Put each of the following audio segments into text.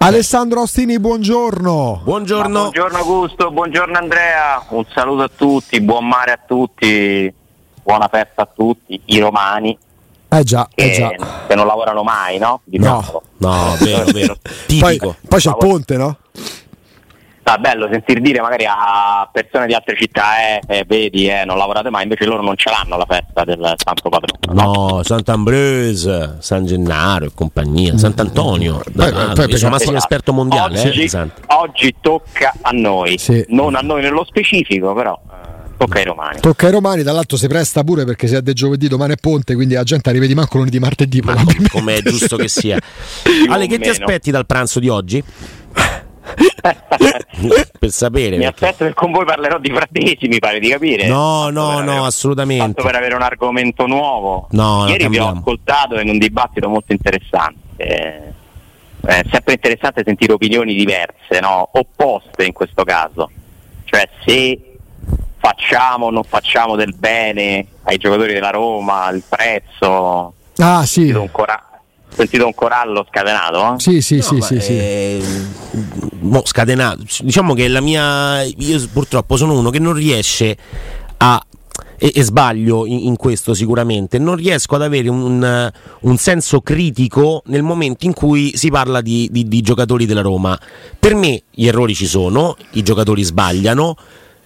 Alessandro Ostini, buongiorno. Buongiorno. Ma buongiorno Augusto, buongiorno Andrea, un saluto a tutti, buon mare a tutti, buona festa a tutti, i romani. Eh già, che, eh già. che non lavorano mai, no? No, no, vero, vero. Poi, poi c'è il ponte, no? Sta bello sentir dire magari a persone di altre città, eh, eh, vedi, eh, non lavorate mai, invece loro non ce l'hanno la festa del Santo Patrono. No, Sant'Ambrose, San Gennaro e compagnia, Sant'Antonio. Poi- poi- Io sono massimo Esatto. esperto mondiale, eh, oggi, Santi. oggi tocca a noi, Sì. non a noi nello specifico, però eh, tocca ai romani. Tocca ai romani, dall'altro si presta pure perché se è del giovedì, domani è ponte, quindi la gente arriva di manco lunedì, martedì. Ma come è giusto che sia. Ale, che ti meno. aspetti dal pranzo di oggi? per sapere. Mi perché- aspetto che con voi parlerò di fratesi, mi pare di capire. No, no, no, avere- assolutamente. Tanto per avere un argomento nuovo. No, Ieri vi ho ascoltato in un dibattito molto interessante. Eh, È sempre interessante sentire opinioni diverse, no? opposte in questo caso. Cioè se facciamo o non facciamo del bene ai giocatori della Roma, il prezzo. Ah, sì. Sentito un, cora- sentito un corallo scatenato? eh? Sì, sì, sì, No, sì, ma, sì. eh, mo scatenato. Diciamo che la mia. Io purtroppo sono uno che non riesce a. E, e sbaglio in, in questo sicuramente, non riesco ad avere un, un senso critico nel momento in cui si parla di, di- di giocatori della Roma. Per me gli errori ci sono, i giocatori sbagliano.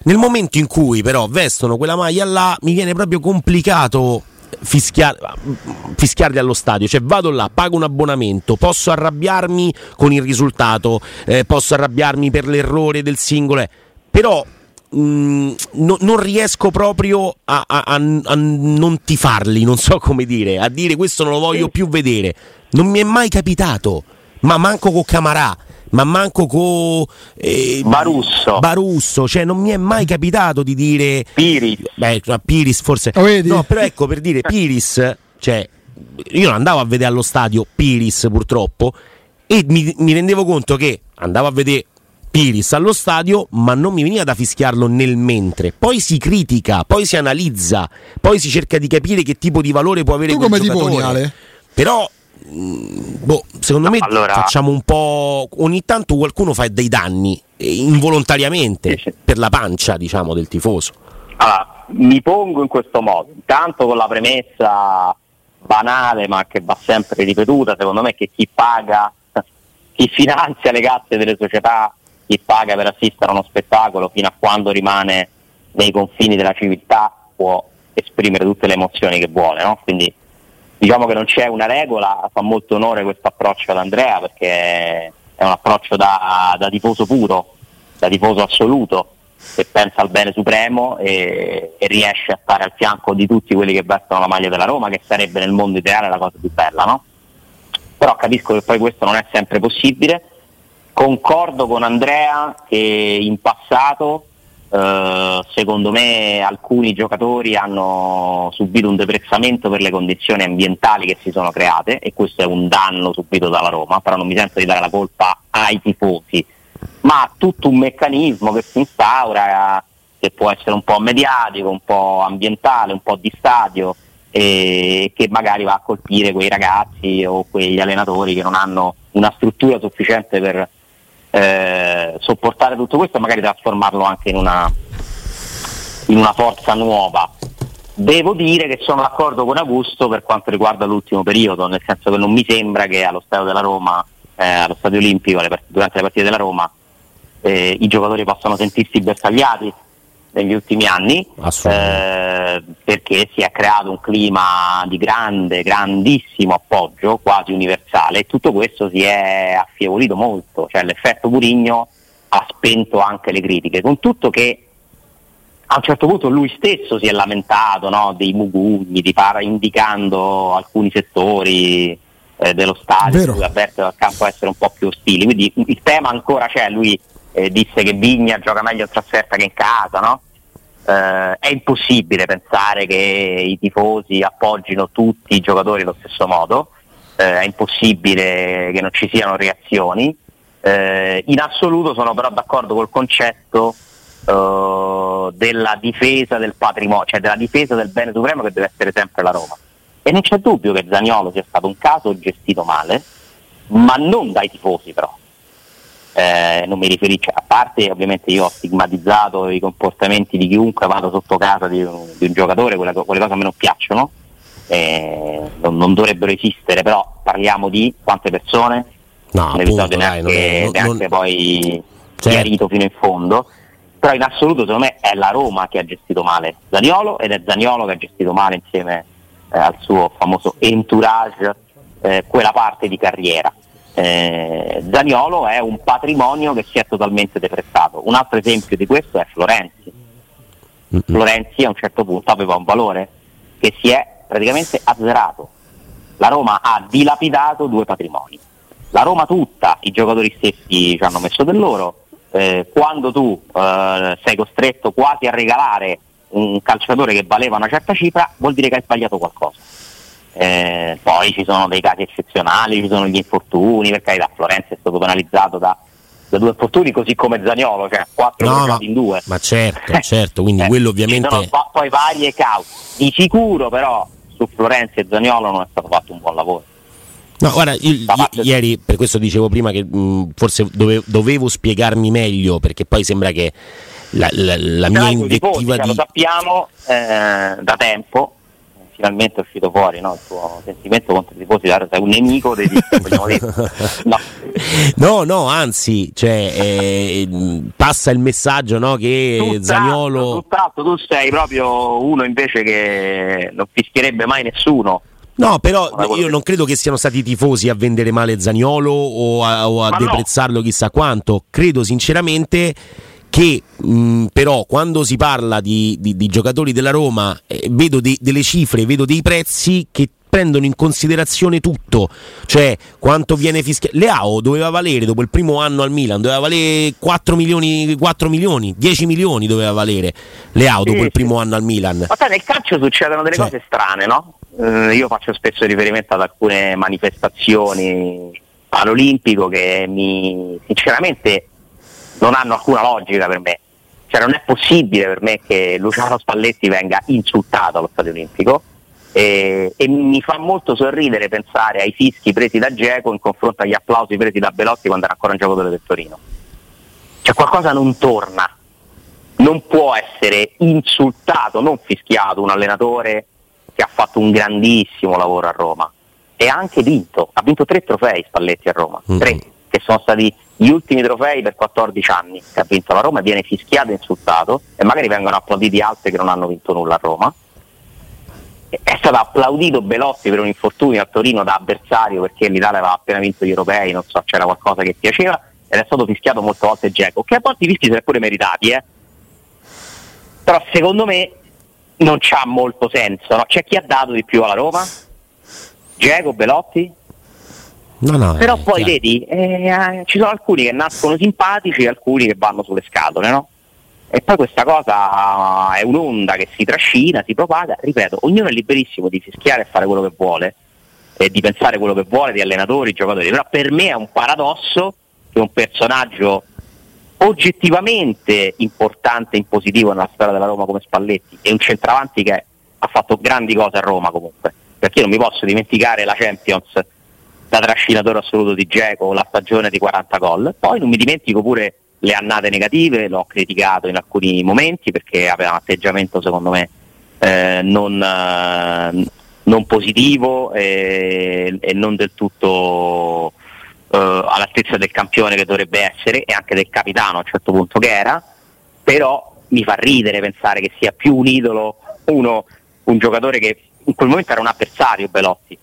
Nel momento in cui però vestono quella maglia là, mi viene proprio complicato fischiar- fischiarli allo stadio. Cioè vado là, pago un abbonamento, posso arrabbiarmi con il risultato, eh, posso arrabbiarmi per l'errore del singolo, eh, però mh, no- non riesco proprio a, a- a- a non tifarli, non so come dire, a dire questo non lo voglio più vedere. Non mi è mai capitato, ma manco con Camarà. Ma manco con Barusso. Barusso, cioè non mi è mai capitato di dire Piris. Beh, no, Piris forse. Vedi? No, però ecco per dire Piris, cioè io non andavo a vedere allo stadio Piris purtroppo e mi, mi rendevo conto che andavo a vedere Piris allo stadio, ma non mi veniva da fischiarlo nel mentre. Poi si critica, poi si analizza, poi si cerca di capire che tipo di valore può avere Tu quel come ti giocatore. poni, Ale? Però boh, secondo me allora- facciamo un po'. Ogni tanto qualcuno fa dei danni eh, involontariamente Sì, sì. per la pancia, diciamo, del tifoso. Allora, mi pongo in questo modo, intanto con la premessa banale ma che va sempre ripetuta, secondo me che chi paga, chi finanzia le casse delle società, chi paga per assistere a uno spettacolo fino a quando rimane nei confini della civiltà può esprimere tutte le emozioni che vuole, no? Quindi diciamo che non c'è una regola, fa molto onore questo approccio ad Andrea perché è un approccio da, da tifoso puro, da tifoso assoluto, che pensa al bene supremo e, e riesce a stare al fianco di tutti quelli che vestono la maglia della Roma, che sarebbe nel mondo ideale la cosa più bella, no? Però capisco che poi questo non è sempre possibile. Concordo con Andrea che in passato eh, secondo me alcuni giocatori hanno subito un deprezzamento per le condizioni ambientali che si sono create e questo è un danno subito dalla Roma, però non mi sento di dare la colpa ai tifosi, ma tutto un meccanismo che si instaura che può essere un po' mediatico, un po' ambientale, un po' di stadio e che magari va a colpire quei ragazzi o quegli allenatori che non hanno una struttura sufficiente per eh, sopportare tutto questo e magari trasformarlo anche in una, in una forza nuova. Devo dire che sono d'accordo con Augusto per quanto riguarda l'ultimo periodo, nel senso che non mi sembra che allo stadio della Roma, eh, allo stadio olimpico, durante le partite della Roma, eh, i giocatori possano sentirsi bersagliati negli ultimi anni, eh, perché si è creato un clima di grande, grandissimo appoggio, quasi universale, e tutto questo si è affievolito molto, cioè l'effetto Murigno ha spento anche le critiche, con tutto che a un certo punto lui stesso si è lamentato no, dei mugugni, di par- indicando alcuni settori, eh, dello stadio, lui avverte dal campo essere un po' più ostili. Quindi il tema ancora c'è, lui eh, disse che Vigna gioca meglio in trasferta che in casa, no? Eh, è impossibile pensare che i tifosi appoggino tutti i giocatori allo stesso modo, eh, è impossibile che non ci siano reazioni. Eh, in assoluto sono però d'accordo col concetto eh, della difesa del patrimonio, cioè della difesa del bene supremo che deve essere sempre la Roma. E non c'è dubbio che Zaniolo sia stato un caso gestito male, ma non dai tifosi però. Eh, non mi riferisco, a parte ovviamente io ho stigmatizzato i comportamenti di chiunque vada sotto casa di un, di un giocatore, quelle, quelle, cose a me non piacciono, eh, non, non, dovrebbero esistere, però parliamo di quante persone, no, non episodio neanche, non, neanche non, poi certo. chiarito fino in fondo, però in assoluto secondo me è la Roma che ha gestito male Zaniolo ed è Zaniolo che ha gestito male insieme eh, al suo famoso entourage eh, quella parte di carriera eh, Zaniolo è un patrimonio che si è totalmente deprezzato. Un altro esempio di questo è Florenzi. Mm-hmm. Florenzi a un certo punto aveva un valore che si è praticamente azzerato. La Roma ha dilapidato due patrimoni. La Roma tutta, i giocatori stessi ci hanno messo del loro. Eh, quando tu eh, sei costretto quasi a regalare un calciatore che valeva una certa cifra, vuol dire che hai sbagliato qualcosa eh, poi ci sono dei casi eccezionali, ci sono gli infortuni, perché da Florenza è stato penalizzato da, da due infortuni così come Zagnolo, cioè quattro no, ma, in due. Ma certo, certo, quindi eh, quello ovviamente... Ci sono poi varie cause. Di sicuro però su Florenza e Zagnolo non è stato fatto un buon lavoro. No, guarda, il, ieri per questo dicevo prima che mh, forse dove, dovevo spiegarmi meglio, perché poi sembra che la, la, la mia invettiva di... Lo sappiamo eh, da tempo, finalmente è uscito fuori no? il tuo sentimento contro i tifosi sei un nemico dei tifosi no. no no anzi cioè, eh, passa il messaggio no, che tutt'altro, Zagnolo tutt'altro tu sei proprio uno invece che non fischierebbe mai nessuno No, però io non credo che siano stati i tifosi a vendere male Zagnolo o a, o a deprezzarlo no. chissà quanto. Credo sinceramente che mh, però quando si parla di, di, di giocatori della Roma eh, vedo de, delle cifre, vedo dei prezzi che prendono in considerazione tutto, cioè quanto viene fischiato. Leao doveva valere dopo il primo anno al Milan, doveva valere 4 milioni, 4 milioni 10 milioni doveva valere Leao dopo sì, il primo anno al Milan. Ma sai, nel calcio succedono delle cioè. cose strane, no? Eh, io faccio spesso riferimento ad alcune manifestazioni all'Olimpico che mi sinceramente non hanno alcuna logica per me. Cioè non è possibile per me che Luciano Spalletti venga insultato allo Stadio Olimpico e, e mi fa molto sorridere pensare ai fischi presi da Geco in confronto agli applausi presi da Belotti quando era ancora un giocatore del Torino. Cioè qualcosa non torna, non può essere insultato, non fischiato un allenatore che ha fatto un grandissimo lavoro a Roma e ha anche vinto, ha vinto tre trofei Spalletti a Roma, mm-hmm. tre sono stati gli ultimi trofei per 14 anni che ha vinto la Roma, viene fischiato e insultato e magari vengono applauditi altri che non hanno vinto nulla a Roma. È stato applaudito Belotti per un infortunio a Torino da avversario perché l'Italia aveva appena vinto gli europei, non so, c'era qualcosa che piaceva ed è stato fischiato molte volte Geco, che a volte i fischi sono pure meritati, eh? però secondo me non c'ha molto senso. No? C'è chi ha dato di più alla Roma? Geco, Belotti? No, no, Però poi chiaro. vedi, eh, ci sono alcuni che nascono simpatici e alcuni che vanno sulle scatole, no? E poi questa cosa è un'onda che si trascina, si propaga, ripeto, ognuno è liberissimo di fischiare e fare quello che vuole e di pensare quello che vuole di allenatori, giocatori, però per me è un paradosso che un personaggio oggettivamente importante in positivo nella storia della Roma come Spalletti e un centravanti che ha fatto grandi cose a Roma comunque, perché io non mi posso dimenticare la Champions da trascinatore assoluto di Geco, la stagione di 40 gol. Poi non mi dimentico pure le annate negative, l'ho criticato in alcuni momenti perché aveva un atteggiamento secondo me eh, non, eh, non, positivo e, e, non del tutto eh, all'altezza del campione che dovrebbe essere e anche del capitano a un certo punto che era, però mi fa ridere pensare che sia più un idolo uno, un giocatore che in quel momento era un avversario Belotti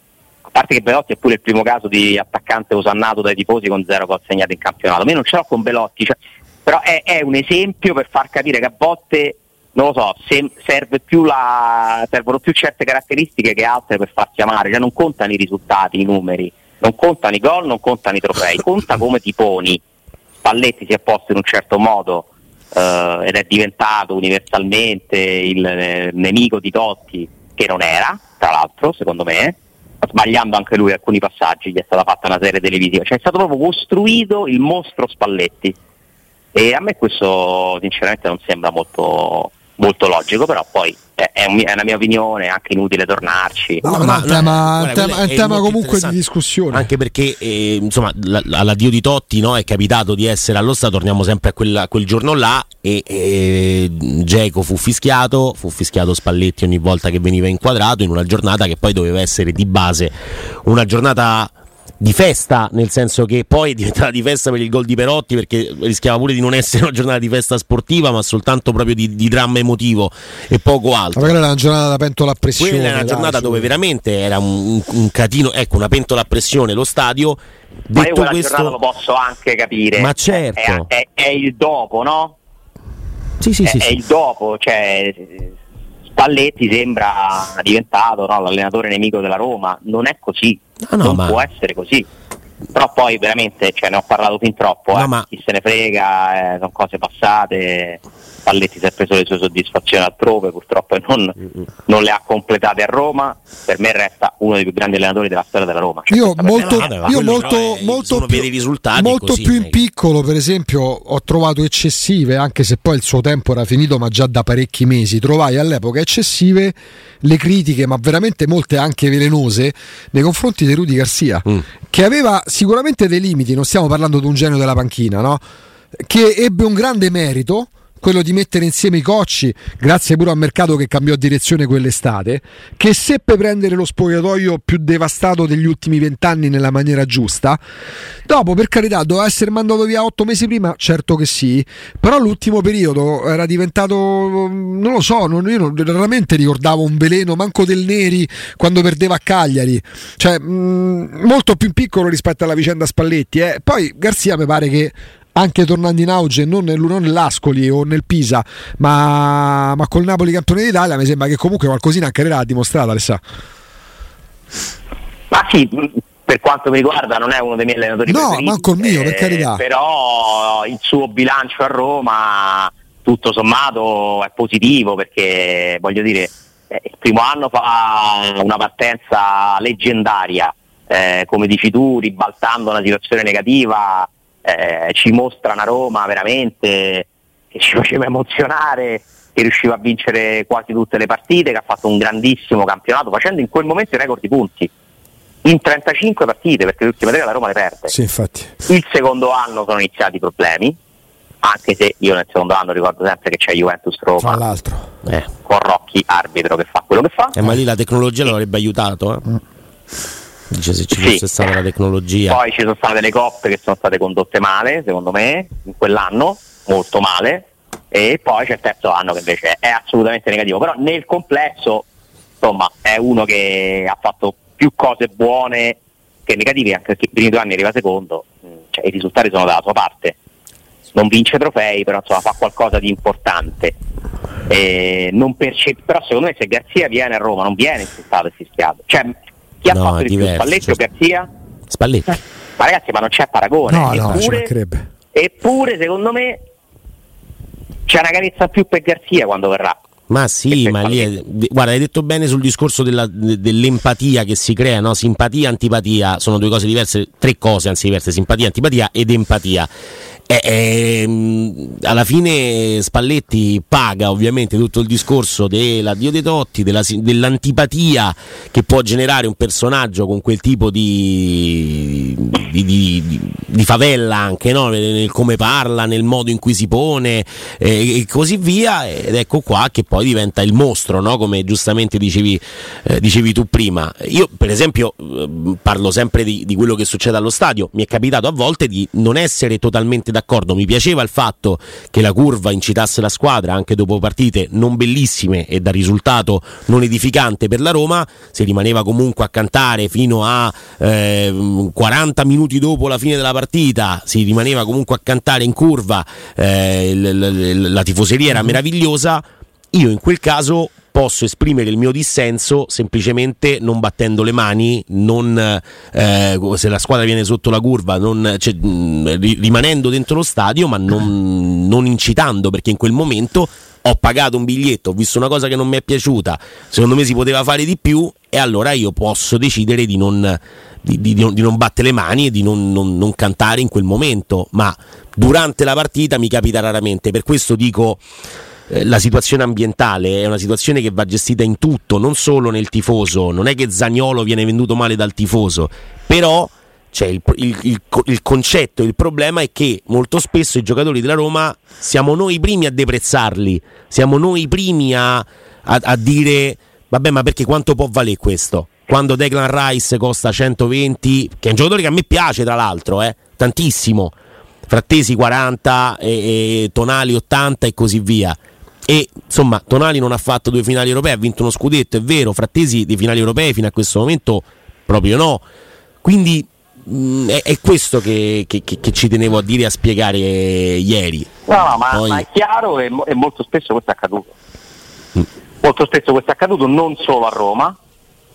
a parte che Belotti è pure il primo caso di attaccante osannato dai tifosi con zero gol segnati in campionato. Me non ce l'ho con Belotti, cioè, però è, è, un esempio per far capire che a volte, non lo so, se, serve più la, servono più certe caratteristiche che altre per farsi amare, cioè non contano i risultati, i numeri. non contano i gol, non contano i trofei, conta come ti poni. Spalletti si è posto in un certo modo eh, ed è diventato universalmente il eh, nemico di Totti, che non era, tra l'altro, secondo me, sbagliando anche lui alcuni passaggi, gli è stata fatta una serie televisiva, cioè è stato proprio costruito il mostro Spalletti. E a me questo sinceramente non sembra molto, molto logico, però poi è, è, una mia opinione, è anche inutile tornarci. No, ma, è un tema, no, tema, è tema comunque di discussione. Anche perché eh, insomma, la, all'addio di Totti no, è capitato di essere allo stato, torniamo sempre a quel, a quel giorno là e, e Geco fu fischiato, fu fischiato Spalletti ogni volta che veniva inquadrato in una giornata che poi doveva essere di base una giornata di festa, nel senso che poi è diventata di festa per il gol di Perotti perché rischiava pure di non essere una giornata di festa sportiva, ma soltanto proprio di, di dramma emotivo e poco altro. Magari era una giornata da pentola a pressione. Quella era una giornata dai, dove veramente era un, un, catino, ecco, una pentola a pressione lo stadio. Ma io questo, lo posso anche capire. Ma certo. È, è, è il dopo, no? Sì, sì, è, sì, è sì. il dopo, cioè Spalletti sembra diventato no, l'allenatore nemico della Roma, non è così, no, no, non ma... può essere così. Però poi veramente cioè, ne ho parlato fin troppo, eh. ma... chi se ne frega, eh, sono cose passate. Spalletti si è preso le sue soddisfazioni altrove, purtroppo non, non, le ha completate a Roma. Per me resta uno dei più grandi allenatori della storia della Roma. Cioè, io molto, io molto, è, molto, più, molto così, più in piccolo, per esempio, ho trovato eccessive, anche se poi il suo tempo era finito, ma già da parecchi mesi, trovai all'epoca eccessive le critiche, ma veramente molte anche velenose, nei confronti di Rudy Garcia, mm. che aveva sicuramente dei limiti, non stiamo parlando di un genio della panchina, no? che ebbe un grande merito quello di mettere insieme i cocci, grazie pure al mercato che cambiò direzione quell'estate, che seppe prendere lo spogliatoio più devastato degli ultimi vent'anni nella maniera giusta. Dopo, per carità, doveva essere mandato via otto mesi prima, certo che sì, però l'ultimo periodo era diventato, non lo so, non, io non, raramente ricordavo un veleno, manco del Neri quando perdeva a Cagliari, cioè mh, molto più piccolo rispetto alla vicenda Spalletti. Eh. Poi Garzia mi pare che anche tornando in auge, non, nel, non nell'Ascoli o nel Pisa, ma, ma col Napoli campione d'Italia, mi sembra che comunque qualcosina anche l'ha dimostrata. Alessà. Ma sì, per quanto mi riguarda non è uno dei miei allenatori no, preferiti. No, manco il mio, per carità. Eh, però il suo bilancio a Roma, tutto sommato, è positivo perché, voglio dire, eh, il primo anno fa una partenza leggendaria, eh, come dici tu, ribaltando una situazione negativa eh, ci mostra una Roma veramente che ci faceva emozionare, che riusciva a vincere quasi tutte le partite, che ha fatto un grandissimo campionato, facendo in quel momento i record di punti. In 35 partite, perché le ultime tre la Roma le perde. Sì, infatti. Il secondo anno sono iniziati i problemi, anche se io nel secondo anno ricordo sempre che c'è Juventus Roma. Tra l'altro. Eh. Con Rocchi arbitro che fa quello che fa. Eh, ma lì la tecnologia lo avrebbe aiutato. Eh. Dice se ci fosse sì. stata la tecnologia. Poi ci sono state le coppe che sono state condotte male, secondo me, in quell'anno, molto male. E poi c'è il terzo anno che invece è assolutamente negativo. Però nel complesso, insomma, è uno che ha fatto più cose buone che negative, anche perché i primi due anni arriva secondo, mm, cioè, i risultati sono dalla sua parte. Non vince trofei, però insomma, fa qualcosa di importante. Perce- però secondo me se Garzia viene a Roma non viene insultato e fischiato. Cioè, chi ha no, fatto di diverso, più, Spalletti o Garzia? Spalletti. Ma ragazzi, ma non c'è paragone. No, eppure, no, eppure, secondo me, c'è una carezza più per Garzia quando verrà. Ma sì, ma lì è, guarda, hai detto bene sul discorso della, dell'empatia che si crea, no? Simpatia, antipatia sono due cose diverse, tre cose anzi diverse, simpatia, antipatia ed empatia. Eh, eh, alla fine Spalletti paga ovviamente tutto il discorso dell'addio dei Totti, della, dell'antipatia che può generare un personaggio con quel tipo di, di, di, di favella anche no? nel come parla, nel modo in cui si pone eh, e così via ed ecco qua che poi diventa il mostro no? come giustamente dicevi, eh, dicevi, tu prima. Io per esempio eh, parlo sempre di, quello che succede allo stadio, mi è capitato a volte di non essere totalmente d'accordo d'accordo, mi piaceva il fatto che la curva incitasse la squadra anche dopo partite non bellissime e da risultato non edificante per la Roma, si rimaneva comunque a cantare fino a eh, 40 minuti dopo la fine della partita, si rimaneva comunque a cantare in curva, eh, la, tifoseria era meravigliosa, io in quel caso posso esprimere il mio dissenso semplicemente non battendo le mani, non, eh, se la squadra viene sotto la curva, non, cioè, rimanendo dentro lo stadio, ma non, non incitando, perché in quel momento ho pagato un biglietto, ho visto una cosa che non mi è piaciuta, secondo me si poteva fare di più e allora io posso decidere di non, di, di, di non battere le mani e di non, non, non, cantare in quel momento, ma durante la partita mi capita raramente, per questo dico eh, la situazione ambientale è una situazione che va gestita in tutto, non solo nel tifoso, non è che Zagnolo viene venduto male dal tifoso, però cioè il, il, il, il, concetto, il problema è che molto spesso i giocatori della Roma siamo noi i primi a deprezzarli, siamo noi i primi a, a, a dire vabbè ma perché quanto può valere questo? Quando Declan Rice costa 120, che è un giocatore che a me piace tra l'altro, eh, tantissimo, Frattesi 40 e, e Tonali 80 e così via. E insomma, Tonali non ha fatto due finali europee, ha vinto uno scudetto, è vero, Frattesi dei finali europei fino a questo momento proprio no. Quindi Mm, è, è, questo che, che, che, ci tenevo a dire e a spiegare ieri. No, no ma, Poi... ma, è chiaro e, e, molto spesso questo è accaduto. Mm. Molto spesso questo è accaduto non solo a Roma,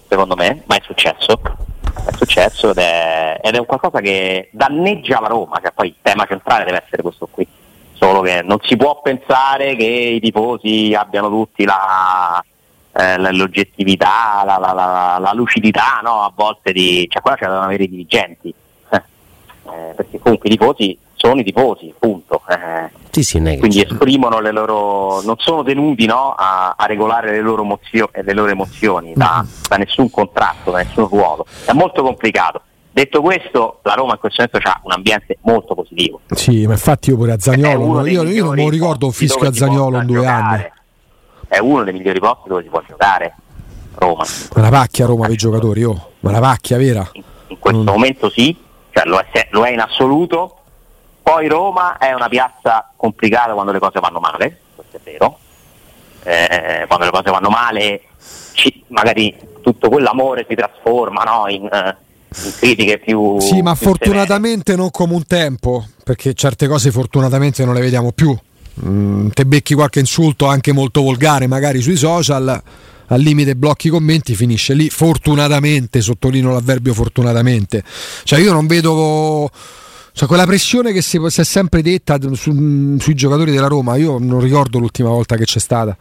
secondo me, ma è successo. È successo ed è, ed è un qualcosa che danneggia la Roma, che poi il tema centrale deve essere questo qui. Solo che non si può pensare che i tifosi abbiano tutti la, eh, l'oggettività, la, la, la, la lucidità no? a volte di... cioè qua ce devono avere i dirigenti, eh, eh, perché comunque i tifosi sono i tifosi, punto. Eh. Sì, sì, quindi esprimono le loro, non sono tenuti no, a, a, regolare le loro, mozio, le loro emozioni da, da, nessun contratto, da nessun ruolo. È molto complicato. Detto questo, la Roma in questo momento ha un ambiente molto positivo. Sì, ma infatti io pure a Zagnolo, io, io, non lo ricordo un fischio a Zagnolo in due giocare. anni è uno dei migliori posti dove si può giocare Roma. Ma la pacchia Roma per i giocatori, oh. ma la pacchia vera? In, in questo mm. momento sì, cioè lo, è, lo, è, in assoluto. Poi Roma è una piazza complicata quando le cose vanno male, questo è vero. Eh, quando le cose vanno male, ci, magari tutto quell'amore si trasforma no, in, in, critiche più. Sì, ma più fortunatamente severe. non come un tempo, perché certe cose fortunatamente non le vediamo più mm, te becchi qualche insulto anche molto volgare magari sui social al limite blocchi i commenti finisce lì fortunatamente sottolineo l'avverbio fortunatamente cioè io non vedo cioè quella pressione che si, si è sempre detta su, sui giocatori della Roma io non ricordo l'ultima volta che c'è stata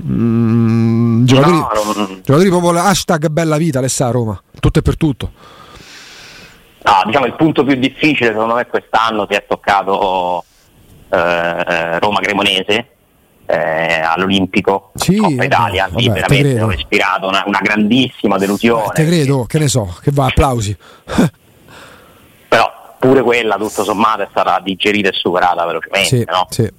mm, giocatori, no, non... giocatori proprio hashtag bella vita Alessà Roma. Tutto e per tutto. No, diciamo il punto più difficile secondo me quest'anno si è toccato eh, Roma Cremonese eh, all'Olimpico sì, Coppa Italia lì veramente ho respirato una, una grandissima delusione. te credo che ne so che va applausi. Però pure quella tutto sommato è stata digerita e superata velocemente sì, no? sì.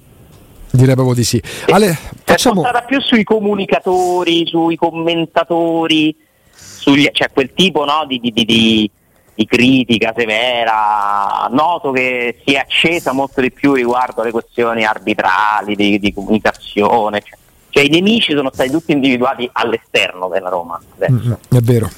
Direi proprio di sì Ale, facciamo... è stata più sui comunicatori sui commentatori sugli, cioè quel tipo no, di, di, di di critica severa, noto che si è accesa molto di più riguardo alle questioni arbitrali, di, di comunicazione, cioè, cioè, i nemici sono stati tutti individuati all'esterno della Roma. Mm, è vero.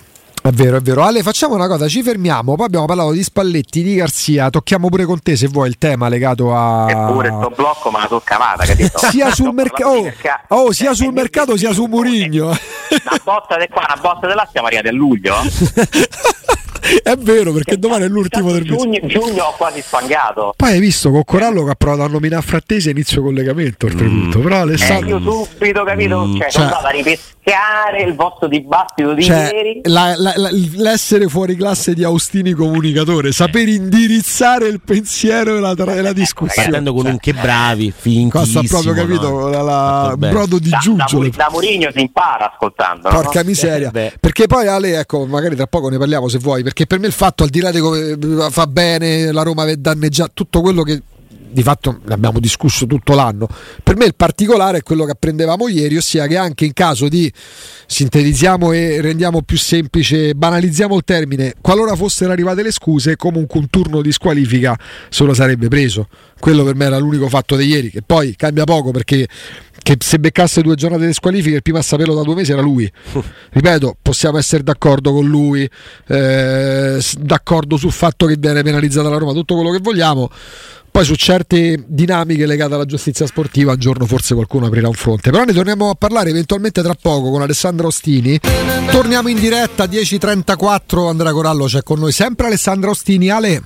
È vero, è vero. Ale, facciamo una cosa, ci fermiamo. Poi abbiamo parlato di Spalletti, di Garzia. Tocchiamo pure con te se vuoi il tema legato a. Eppure sto blocco, ma la so cavata, capito? sia sul, merc- oh, oh, sia sul mercato sia su Murigno. Una botta di qua, una botta di là, siamo arrivati a luglio. è vero perché che domani è l'ultimo del giugno, giugno ho quasi sfangato poi hai visto con Corallo che ha provato a nominare Frattesi inizio collegamento oltretutto mm. però Alessandro eh, io subito capito mm. cioè, cioè, sono andato a ripescare il vostro dibattito di cioè, ieri? la, la, la, l'essere fuori classe di Austini comunicatore saper indirizzare il pensiero e la, la discussione. Partendo con un che bravi finchissimo questo ha proprio capito no? la, la brodo di da, giuggiolo da, da Murigno si impara ascoltando porca no? miseria eh, perché poi Ale ecco magari tra poco ne parliamo se vuoi perché per me il fatto al di là di come fa bene la Roma danneggiata tutto quello che di fatto ne abbiamo discusso tutto l'anno. Per me il particolare è quello che apprendevamo ieri, ossia che anche in caso di sintetizziamo e rendiamo più semplice, banalizziamo il termine, qualora fossero arrivate le scuse, comunque un turno di squalifica se lo sarebbe preso. Quello per me era l'unico fatto di ieri, che poi cambia poco perché che se beccasse due giornate di squalifica il primo a saperlo da due mesi era lui. Ripeto, possiamo essere d'accordo con lui, eh, d'accordo sul fatto che viene penalizzata la Roma, tutto quello che vogliamo Poi su certe dinamiche legate alla giustizia sportiva un giorno forse qualcuno aprirà un fronte. Però ne torniamo a parlare eventualmente tra poco con Alessandro Ostini. Torniamo in diretta 10.34, Andrea Corallo c'è con noi sempre Alessandro Ostini. Ale.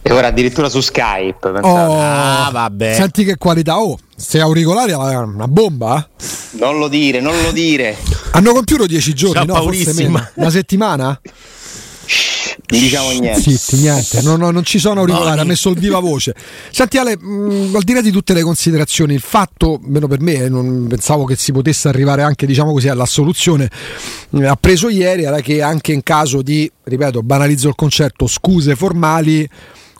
E ora addirittura su Skype. Oh, ah, vabbè. Senti che qualità. Oh, se auricolari è una bomba? Non lo dire, non lo dire. Hanno compiuto dieci giorni, no? Forse meno. Una settimana? Non diciamo niente. Zitti, niente, no, no, non ci sono auricolari, ha messo il viva voce. Senti Ale, mh, mm, al di là di tutte le considerazioni, il fatto, meno per me, non pensavo che si potesse arrivare anche diciamo così, alla soluzione eh, ha preso ieri era che anche in caso di, ripeto, banalizzo il concetto, scuse formali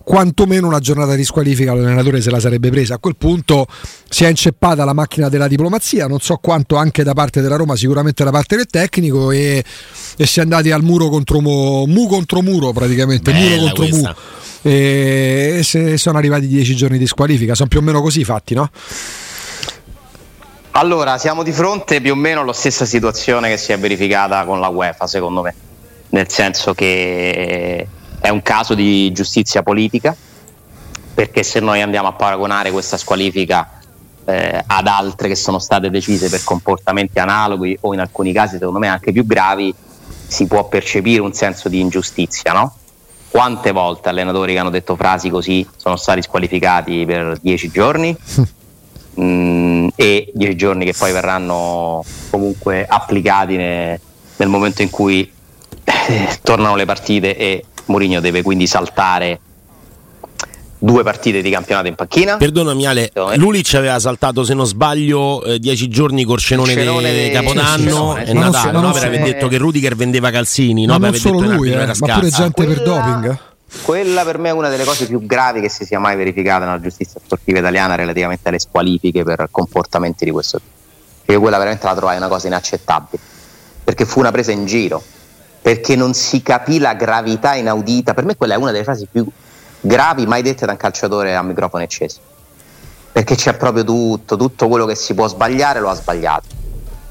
quantomeno una giornata di squalifica l'allenatore se la sarebbe presa. A quel punto si è inceppata la macchina della diplomazia, non so quanto anche da parte della Roma, sicuramente da parte del tecnico e, e si è andati al muro contro mu, mu contro muro praticamente, Bella muro contro questa. mu. E se sono arrivati dieci giorni di squalifica, sono più o meno così i fatti, no? Allora, siamo di fronte più o meno alla stessa situazione che si è verificata con la UEFA, secondo me. Nel senso che è un caso di giustizia politica, perché se noi andiamo a paragonare questa squalifica eh, ad altre che sono state decise per comportamenti analoghi o in alcuni casi secondo me anche più gravi, si può percepire un senso di ingiustizia, no? Quante volte allenatori che hanno detto frasi così sono stati squalificati per dieci giorni? mm, e dieci giorni che poi verranno comunque applicati ne, nel momento in cui eh, tornano le partite e Mourinho deve quindi saltare due partite di campionato in panchina. Perdonami Ale, Lulic aveva saltato se non sbaglio eh, dieci giorni col cenone, cenone di Capodanno e Natale, no? per aver detto che Rudiger vendeva calzini, no? Ma non solo lui, eh, ma pure gente quella, per doping. Quella per me è una delle cose più gravi che si sia mai verificata nella giustizia sportiva italiana relativamente alle squalifiche per comportamenti di questo tipo. Io quella veramente la trovai una cosa inaccettabile, perché fu una presa in giro perché non si capì la gravità inaudita. Per me quella è una delle frasi più gravi mai dette da un calciatore a microfono acceso. Perché c'è proprio tutto, tutto quello che si può sbagliare lo ha sbagliato.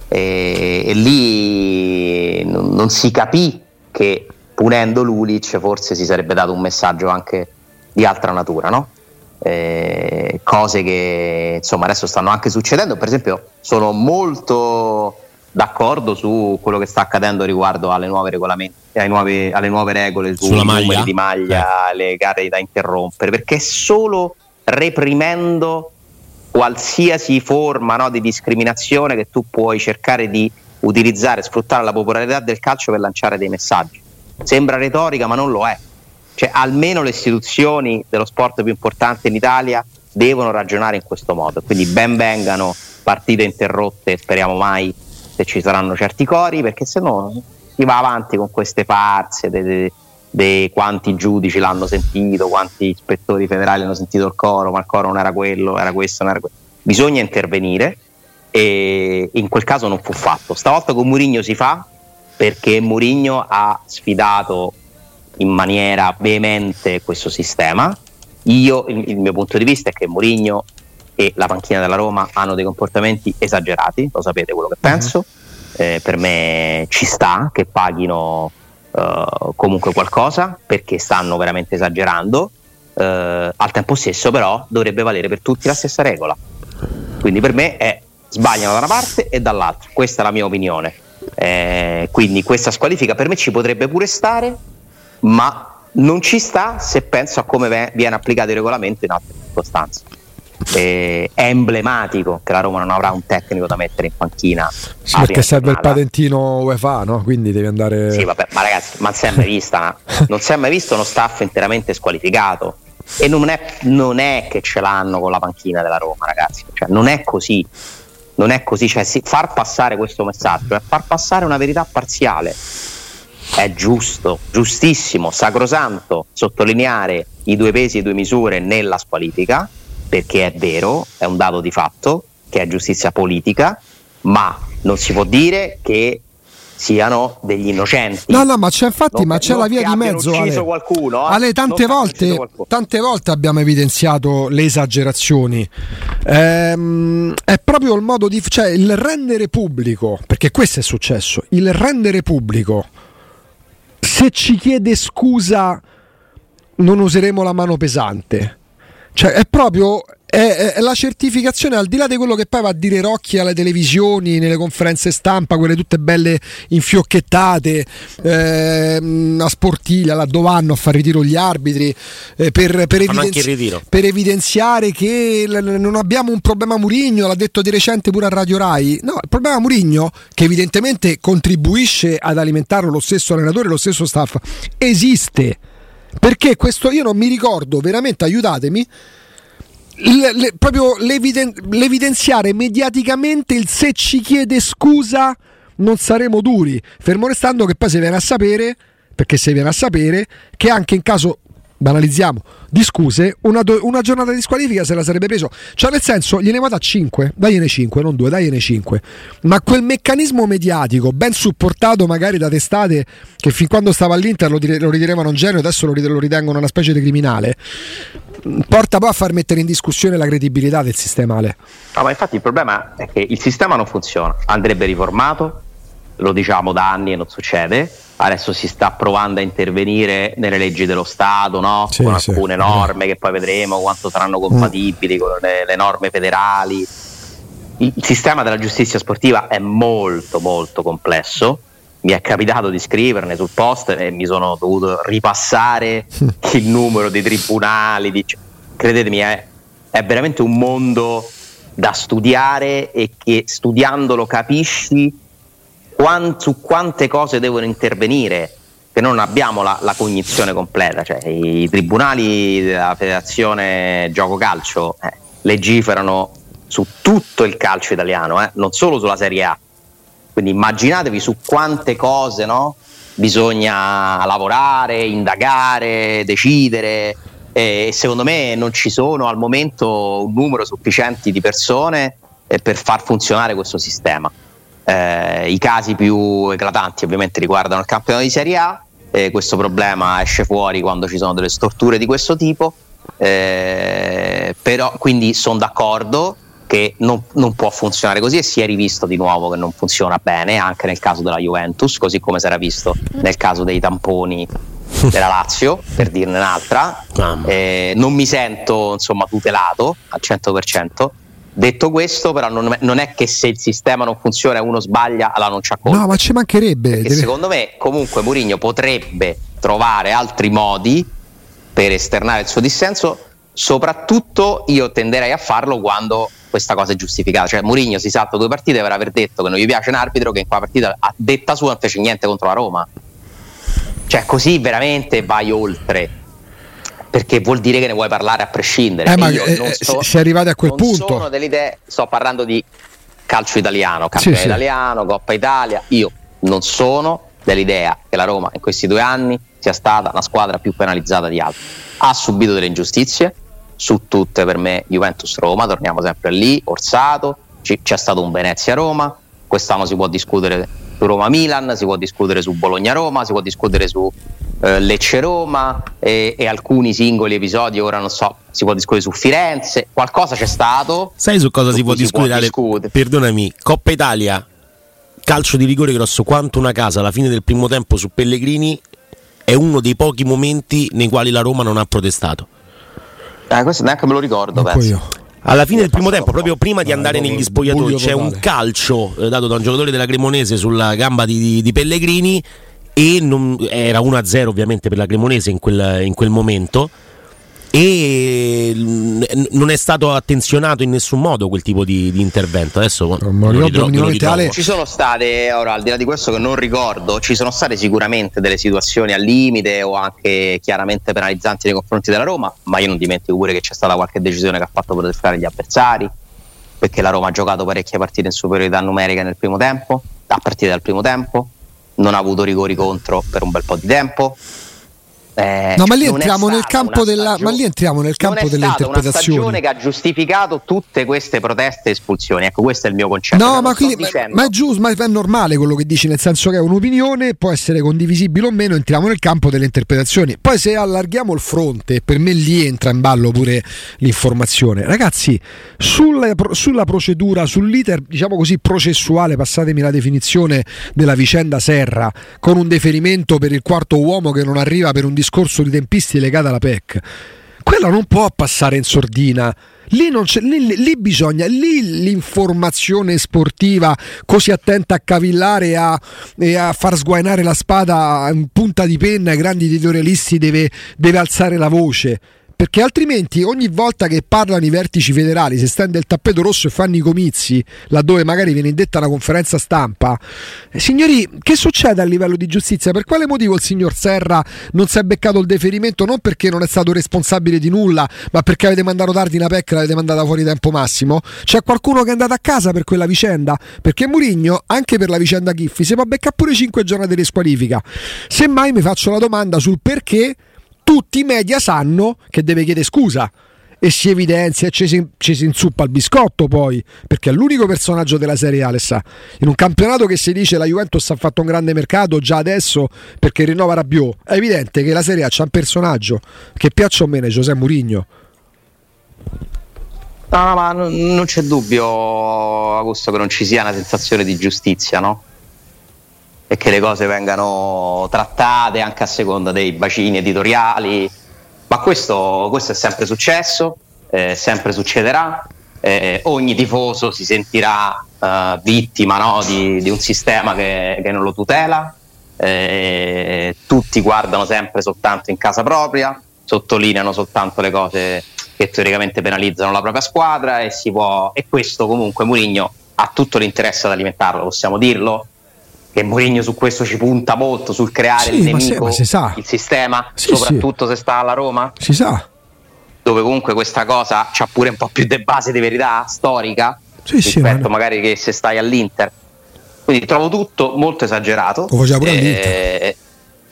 E, e lì non, non, si capì che punendo Lulic forse si sarebbe dato un messaggio anche di altra natura, no? Eh, cose che insomma adesso stanno anche succedendo. Per esempio, sono molto d'accordo su quello che sta accadendo riguardo alle nuove, nuove, alle nuove regole sulla maglia di maglia, eh. le gare da interrompere, perché solo reprimendo qualsiasi forma no, di discriminazione che tu puoi cercare di utilizzare, sfruttare la popolarità del calcio per lanciare dei messaggi. Sembra retorica, ma non lo è. Cioè, almeno le istituzioni dello sport più importante in Italia devono ragionare in questo modo. Quindi ben vengano partite interrotte, speriamo mai se ci saranno certi cori, perché se no si va avanti con queste farse di quanti giudici l'hanno sentito, quanti ispettori federali hanno sentito il coro, ma il coro non era quello, era questo, non era quello. Bisogna intervenire e in quel caso non fu fatto. Stavolta con Murigno si fa perché Murigno ha sfidato in maniera veemente questo sistema. Io, il, il mio punto di vista è che Murigno e la panchina della Roma hanno dei comportamenti esagerati, lo sapete quello che mhm. penso. Eh, per me ci sta che paghino uh, comunque qualcosa perché stanno veramente esagerando. Uh, al tempo stesso, però, dovrebbe valere per tutti la stessa regola. Quindi per me è sbagliano da una parte e dall'altra. Questa è la mia opinione. Eh, quindi questa squalifica per me ci potrebbe pure stare, ma non ci sta se penso a come viene applicato il regolamento in altre circostanze eh, è emblematico che la Roma non avrà un tecnico da mettere in panchina. Sì, perché serve il patentino UEFA, no? Quindi devi andare. Sì, vabbè, ma ragazzi, ma non si è mai vista, non si è mai visto uno staff interamente squalificato. E non è, non è, che ce l'hanno con la panchina della Roma, ragazzi. Cioè, non è così. Non è così. Cioè, sì, far passare questo messaggio è far passare una verità parziale. È giusto, giustissimo, sacrosanto sottolineare i due pesi e due misure nella squalifica perché è vero, è un dato di fatto che è giustizia politica, ma non si può dire che siano degli innocenti. No, no, ma c'è infatti, non, ma c'è la via di mezzo. Ale. Qualcuno, eh? Ale, tante volte, tante volte abbiamo evidenziato le esagerazioni. Ehm, è proprio il modo di, cioè il rendere pubblico, perché questo è successo, il rendere pubblico. Se ci chiede scusa, non useremo la mano pesante Cioè, è proprio è, è, la certificazione al di là di quello che poi va a dire Rocchi alle televisioni, nelle conferenze stampa, quelle tutte belle infiocchettate, eh, a Sportiglia, là dove vanno a far ritiro gli arbitri, eh, per, per, evidenzi- per, evidenziare che l- non abbiamo un problema Murigno, l'ha detto di recente pure a Radio Rai. No, il problema Murigno, che evidentemente contribuisce ad alimentarlo lo stesso allenatore, lo stesso staff, esiste. Perché questo io non mi ricordo, veramente aiutatemi le, le, proprio l'eviden- l'evidenziare mediaticamente il se ci chiede scusa non saremo duri, fermo restando che poi si viene a sapere, perché si viene a sapere, che anche in caso banalizziamo, di scuse, una, do- una, giornata di squalifica se la sarebbe preso. Cioè, nel senso, gliene vado a 5, dagliene 5, non 2, dagliene 5. Ma quel meccanismo mediatico, ben supportato magari da testate che fin quando stava all'Inter lo, dire- lo ritenevano un genio, adesso lo, rit- lo ritengono una specie di criminale, porta poi a far mettere in discussione la credibilità del sistema. Ale. No, ma infatti il problema è che il sistema non funziona, andrebbe riformato, lo diciamo da anni e non succede. Adesso si sta provando a intervenire nelle leggi dello Stato no? sì, con alcune sì, norme che poi vedremo quanto saranno compatibili mm. con le, le norme federali. Il sistema della giustizia sportiva è molto molto complesso mi è capitato di scriverne sul post e mi sono dovuto ripassare il numero di tribunali. Di... Credetemi, è, è, veramente un mondo da studiare e che studiandolo capisci quant, su quante cose devono intervenire, che non abbiamo la, la cognizione completa. Cioè, I tribunali della Federazione Gioco Calcio eh, legiferano su tutto il calcio italiano, eh, non solo sulla Serie A quindi immaginatevi su quante cose no? bisogna lavorare, indagare, decidere e secondo me non ci sono al momento un numero sufficiente di persone eh, per far funzionare questo sistema. Eh, I casi più eclatanti ovviamente riguardano il campionato di Serie A, eh, questo problema esce fuori quando ci sono delle storture di questo tipo, eh, però quindi sono d'accordo che non, non, può funzionare così e si è rivisto di nuovo che non funziona bene anche nel caso della Juventus, così come si era visto nel caso dei tamponi della Lazio, per dirne un'altra. Eh, non mi sento insomma tutelato al 100%. Detto questo, però, non, non, è che se il sistema non funziona e uno sbaglia, allora non c'ha colpa. No, ma ci mancherebbe. Deve... Secondo me, comunque, Mourinho potrebbe trovare altri modi per esternare il suo dissenso. Soprattutto io tenderei a farlo quando questa cosa è giustificata. Cioè, Mourinho si salta due partite per aver detto che non gli piace un arbitro che in quella partita a detta sua non fece niente contro la Roma. Cioè, così veramente vai oltre. Perché vuol dire che ne vuoi parlare a prescindere. Eh, ma io eh, so, si è arrivati a quel non punto. Sono delle idee, sto parlando di calcio italiano, campionato sì, italiano, Coppa Italia. Io non sono dell'idea che la Roma in questi due anni sia stata la squadra più penalizzata di altri. Ha subito delle ingiustizie, su tutte per me Juventus-Roma, torniamo sempre lì, Orsato, C- c'è stato un Venezia-Roma, quest'anno si può discutere su Roma-Milan, si può discutere su Bologna-Roma, si può discutere su eh, Lecce-Roma e, e, alcuni singoli episodi, ora non so, si può discutere su Firenze, qualcosa c'è stato. Sai su cosa su si, può si discutere? può discutere? Perdonami, Coppa Italia, calcio di rigore grosso quanto una casa alla fine del primo tempo su Pellegrini è uno dei pochi momenti nei quali la Roma non ha protestato. Eh, questo neanche me lo ricordo. Alla fine del primo tempo, proprio prima di andare negli spogliatoi, c'è un calcio eh, dato da un giocatore della Cremonese sulla gamba di, di, di Pellegrini e non, era 1-0 ovviamente per la Cremonese in quel, in quel momento. E non è stato attenzionato in nessun modo quel tipo di, di intervento. Adesso ci sono state, ora al di là di questo che non ricordo, ci sono state sicuramente delle situazioni al limite o anche chiaramente penalizzanti nei confronti della Roma, ma io non dimentico pure che c'è stata qualche decisione che ha fatto protestare gli avversari, perché la Roma ha giocato parecchie partite in superiorità numerica nel primo tempo, a partire dal primo tempo, non ha avuto rigori contro per un bel po' di tempo eh, no, ma lì entriamo nel campo della, ma lì entriamo nel campo delle interpretazioni. Una stagione che ha giustificato tutte queste proteste e espulsioni. Ecco, questo è il mio concetto. No, ma, quindi, ma, è giusto, ma è normale quello che dici, nel senso che è un'opinione, può essere condivisibile o meno, entriamo nel campo delle interpretazioni. Poi se allarghiamo il fronte, per me lì entra in ballo pure l'informazione. Ragazzi, sulla, sulla procedura, sull'iter, diciamo così, processuale, passatemi la definizione della vicenda Serra, con un deferimento per il quarto uomo che non arriva per un discorso di tempisti legati alla PEC. quella non può passare in sordina. Lì, lì, lì, bisogna, lì l'informazione sportiva così attenta a cavillare e a, e a, far sguainare la spada in punta di penna ai grandi editorialisti deve, deve alzare la voce perché altrimenti ogni volta che parlano i vertici federali si stende il tappeto rosso e fanno i comizi, laddove magari viene indetta una conferenza stampa. Eh, signori, che succede a livello di giustizia? Per quale motivo il signor Serra non si è beccato il deferimento? Non perché non è stato responsabile di nulla, ma perché avete mandato tardi una pecca e l'avete mandata fuori tempo massimo? C'è qualcuno che è andato a casa per quella vicenda? Perché Murigno, anche per la vicenda Chiffi, si può beccare pure 5 giornate di squalifica. Semmai mi faccio la domanda sul perché tutti i media sanno che deve chiedere scusa e si evidenzia e ci si, ci si inzuppa il biscotto poi perché è l'unico personaggio della Serie A Alessa. in un campionato che si dice la Juventus ha fatto un grande mercato già adesso perché rinnova Rabiot è evidente che la Serie A c'è un personaggio che piaccia o meno Giuseppe Murigno No, no, ma non, non c'è dubbio, Augusto, che non ci sia una sensazione di giustizia, no? E che le cose vengano trattate anche a seconda dei bacini editoriali, ma questo, questo è sempre successo, eh, sempre succederà, eh, ogni tifoso si sentirà eh, vittima no, di, di, un sistema che, che non lo tutela, eh, tutti guardano sempre soltanto in casa propria, sottolineano soltanto le cose che teoricamente penalizzano la propria squadra e, può, e questo comunque Mourinho ha tutto l'interesse ad alimentarlo, possiamo dirlo, che Mourinho su questo ci punta molto sul creare sì, il nemico, ma se, ma il sistema, sì, soprattutto sì. se sta alla Roma. Si sa. Dove comunque questa cosa ha pure un po' più di base di verità storica rispetto magari che se stai all'Inter. Quindi trovo tutto molto esagerato. Lo faceva pure eh,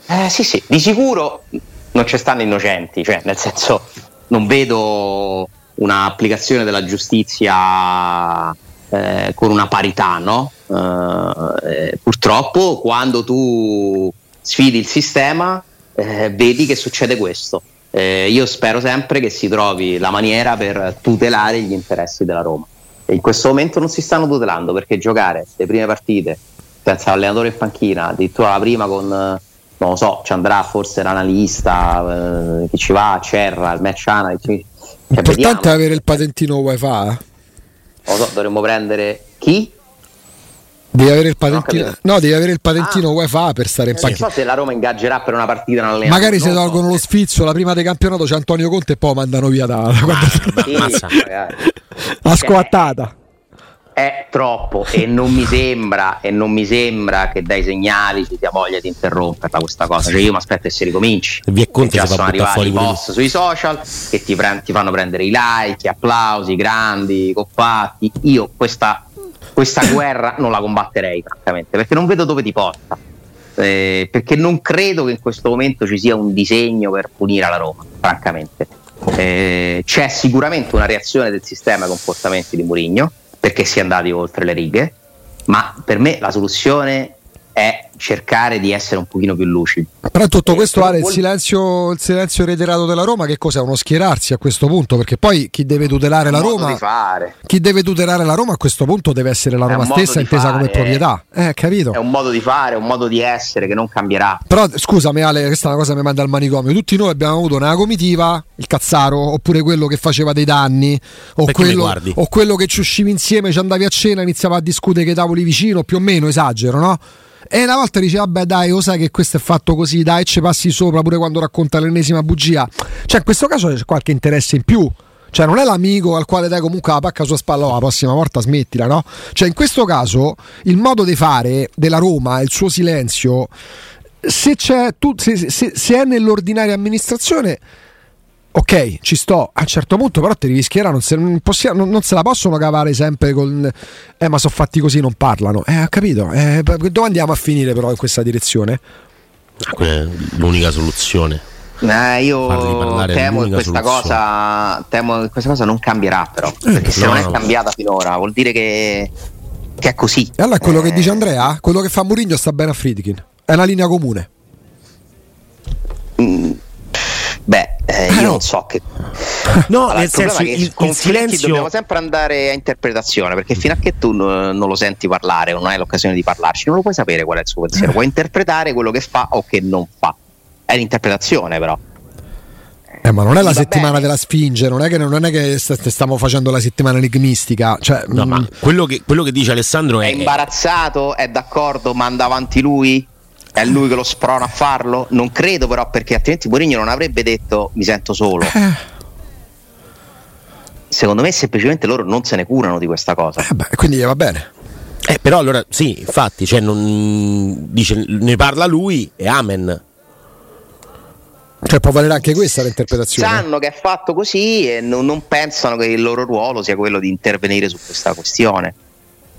eh, sì, sì, di sicuro non ci stanno innocenti, cioè nel senso non vedo un'applicazione della giustizia eh, con una parità, no? Eh, purtroppo quando tu sfidi il sistema eh, vedi che succede questo. Eh, io spero sempre che si trovi la maniera per tutelare gli interessi della Roma. E in questo momento non si stanno tutelando perché giocare le prime partite senza l'allenatore in panchina, addirittura la prima con non lo so, ci andrà forse l'analista, eh, chi ci va, Cerra, il match analyst. Cioè, L'importante è avere il patentino wifi lo so, dovremmo prendere chi? Devi avere il patentino, no, devi avere il patentino ah, UEFA per stare in panchina. Non so se la Roma ingaggerà per una partita in allenamento. Magari se tolgono so. lo sfizio la prima del campionato c'è Antonio Conte e poi mandano via da, da sì, la squattata è troppo e non mi sembra e non mi sembra che dai segnali ci sia voglia di interromperla questa cosa. Cioè io mi aspetto che si ricominci. Vi è Conte già sono arrivati i post sui social che ti, pre- ti, fanno prendere i like, gli applausi grandi, compatti. Io questa, questa guerra non la combatterei francamente perché non vedo dove ti porta. Eh, perché non credo che in questo momento ci sia un disegno per punire la Roma francamente. Eh, c'è sicuramente una reazione del sistema ai comportamenti di Mourinho perché si è andati oltre le righe, ma per me la soluzione è cercare di essere un pochino più lucidi. Però tutto questo Ale, il silenzio, il silenzio reiterato della Roma, che cos'è? Uno schierarsi a questo punto? Perché poi chi deve tutelare la Roma, chi deve tutelare la Roma a questo punto deve essere la Roma stessa intesa fare, come proprietà. Eh, capito? È un modo di fare, un modo di essere che non cambierà. Però scusami Ale, questa è una cosa che mi manda al manicomio. Tutti noi abbiamo avuto una comitiva, il Cazzaro, oppure quello che faceva dei danni, o, quello, o quello che ci uscivi insieme, ci andavi a cena, iniziava a discutere che i tavoli vicino, più o meno, esagero, no? E una volta dice, vabbè, dai, lo sai che questo è fatto così, dai, ci passi sopra pure quando racconta l'ennesima bugia. Cioè, in questo caso c'è qualche interesse in più. Cioè, non è l'amico al quale dai comunque la pacca sulla spalla, oh, la prossima volta smettila, no? Cioè, in questo caso, il modo di fare della Roma, il suo silenzio, se, tu, se, se, se è nell'ordinaria amministrazione ok, ci sto a un certo punto, però te devi schierare, non se, non, non, non se la possono cavare sempre con eh, ma sono fatti così, non parlano. Eh, ho capito. Eh, dove andiamo a finire però in questa direzione? L'unica soluzione. Eh, io temo che, questa cosa, temo che questa cosa non cambierà, però. Eh, perché se no, non è cambiata finora, vuol dire che, che è così. E allora è quello che dice Andrea, quello che fa Mourinho sta bene a Friedkin. È una linea comune. Mm Beh, eh, io no. non so che. No, allora, nel senso che il, il silenzio. Dobbiamo sempre andare a interpretazione perché fino a che tu non lo senti parlare o non hai l'occasione di parlarci, non lo puoi sapere qual è il suo pensiero. Puoi interpretare quello che fa o che non fa. È l'interpretazione, però. Eh, ma non è la settimana bene. della Sfinge, non è che, non è che stiamo facendo la settimana enigmistica. Cioè, no, mm. ma quello che, quello che, dice Alessandro è. È imbarazzato, è d'accordo, manda avanti lui. È lui che lo sprona a farlo? Non credo, però, perché altrimenti Mourinho non avrebbe detto mi sento solo. Eh. Secondo me, semplicemente loro non se ne curano di questa cosa. Eh beh, quindi va bene. Eh, però allora sì, infatti, cioè, non, dice, ne parla lui e amen. Cioè può valere anche questa l'interpretazione. Sanno che è fatto così e non, non, pensano che il loro ruolo sia quello di intervenire su questa questione.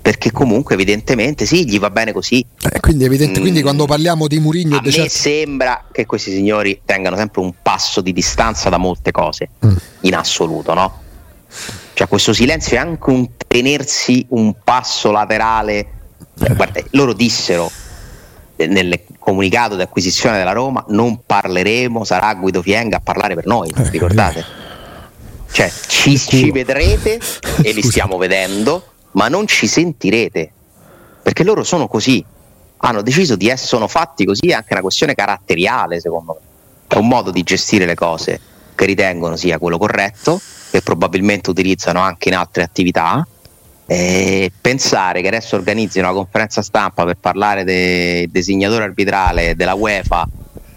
Perché comunque evidentemente sì, gli va bene così. Eh, quindi, evidente, mm, quindi quando parliamo di Murigno... A me certo... sembra che questi signori tengano sempre un passo di distanza da molte cose, mm. in assoluto, no? Cioè questo silenzio è anche un tenersi un passo laterale. Eh. Guarda, loro dissero nel comunicato di acquisizione della Roma non parleremo, sarà Guido Fienga a parlare per noi, eh, ricordate? Cioè ci, ci vedrete e li stiamo vedendo, ma non ci sentirete, perché loro sono così, hanno deciso di essere sono fatti così, è anche una questione caratteriale secondo me, è un modo di gestire le cose che ritengono sia quello corretto, che probabilmente utilizzano anche in altre attività. E pensare che adesso organizzi una conferenza stampa per parlare del designatore arbitrale della UEFA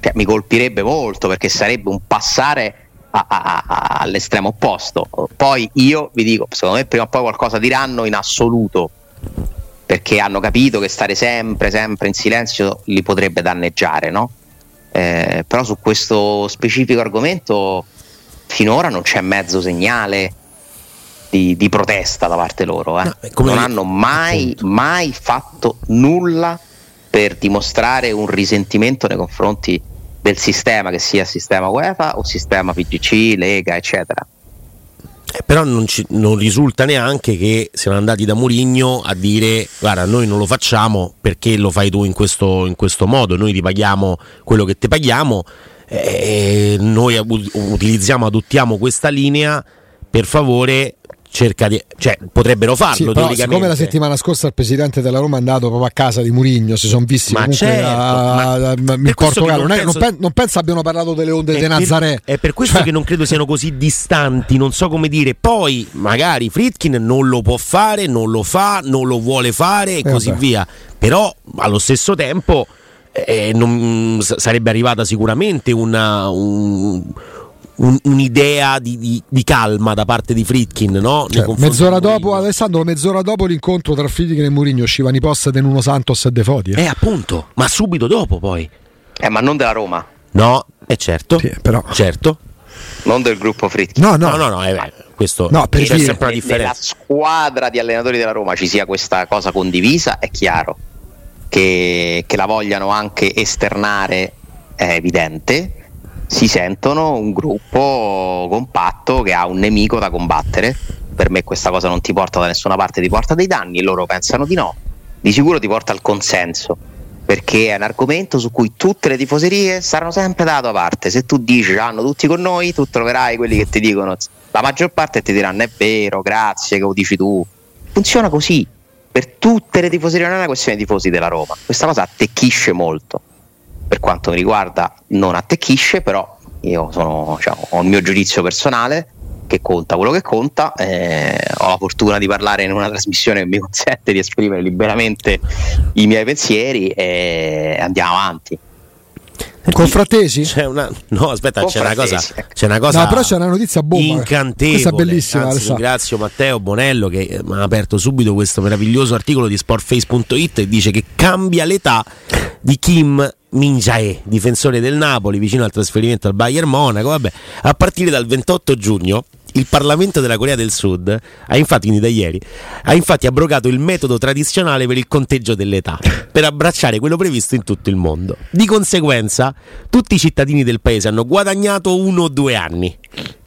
cioè, mi colpirebbe molto perché sarebbe un passare a, a, a, all'estremo opposto. Poi io vi dico, secondo me prima o poi qualcosa diranno in assoluto perché hanno capito che stare sempre, sempre in silenzio li potrebbe danneggiare, no? Eh, però su questo specifico argomento finora non c'è mezzo segnale di, di protesta da parte loro. Eh. No, non hanno mai, mai fatto nulla per dimostrare un risentimento nei confronti del sistema, che sia sistema UEFA o sistema PGC, Lega, eccetera. Eh, però non, ci, non, risulta neanche che siano andati da Murigno a dire guarda noi non lo facciamo perché lo fai tu in questo, in questo modo, noi ti paghiamo quello che ti paghiamo, eh, noi utilizziamo, adottiamo questa linea, per favore cerca di, cioè, potrebbero farlo sì, siccome la settimana scorsa il presidente della Roma è andato proprio a casa di Murigno si sono visti ma certo, a, a, a, in Portogallo non, non, penso, non, non, penso, abbiano parlato delle onde di Nazaré è per questo cioè. che non credo siano così distanti non so come dire poi magari Fritkin non lo può fare non lo fa non lo vuole fare e eh così vabbè. via però allo stesso tempo eh, non, sarebbe arrivata sicuramente una, un, un, un'idea di, di, di, calma da parte di Fritkin. No? Cioè, mezz'ora dopo, Alessandro, mezz'ora dopo l'incontro tra Fritkin e Mourinho uscivano i post di Nuno Santos e De Foti. Eh? eh, appunto, ma subito dopo poi. Eh, ma non della Roma. No, è eh, certo. Sì, però. Certo. Non del gruppo Fritkin. No, no, no, no, no eh, questo no, per c'è sempre una differenza. Nella squadra di allenatori della Roma ci sia questa cosa condivisa, è chiaro. Che, che la vogliano anche esternare è evidente si sentono un gruppo compatto che ha un nemico da combattere. Per me questa cosa non ti porta da nessuna parte, ti porta dei danni, loro pensano di no. Di sicuro ti porta al consenso, perché è un argomento su cui tutte le tifoserie saranno sempre da tua parte. Se tu dici hanno tutti con noi, tu troverai quelli che ti dicono la maggior parte ti diranno è vero, grazie, che lo dici tu. Funziona così. Per tutte le tifoserie non è una questione di tifosi della Roma. Questa cosa attecchisce molto per quanto mi riguarda non attecchisce, però io sono, cioè, ho il mio giudizio personale che conta quello che conta, eh, ho la fortuna di parlare in una trasmissione che mi consente di esprimere liberamente i miei pensieri e andiamo avanti. Con Frattesi? C'è una... No, aspetta, c'è una, cosa, c'è una cosa. No, però c'è una notizia bomba. Incantevole. Questa bellissima. Anzi, ringrazio Matteo Bonello che mi ha aperto subito questo meraviglioso articolo di sportface.it e dice che cambia l'età di Kim Minjae, difensore del Napoli, vicino al trasferimento al Bayern Monaco. Vabbè, a partire dal 28 giugno il Parlamento della Corea del Sud ha infatti, quindi da ieri, ha infatti abrogato il metodo tradizionale per il conteggio dell'età, per abbracciare quello previsto in tutto il mondo. Di conseguenza, tutti i cittadini del paese hanno guadagnato uno o due anni.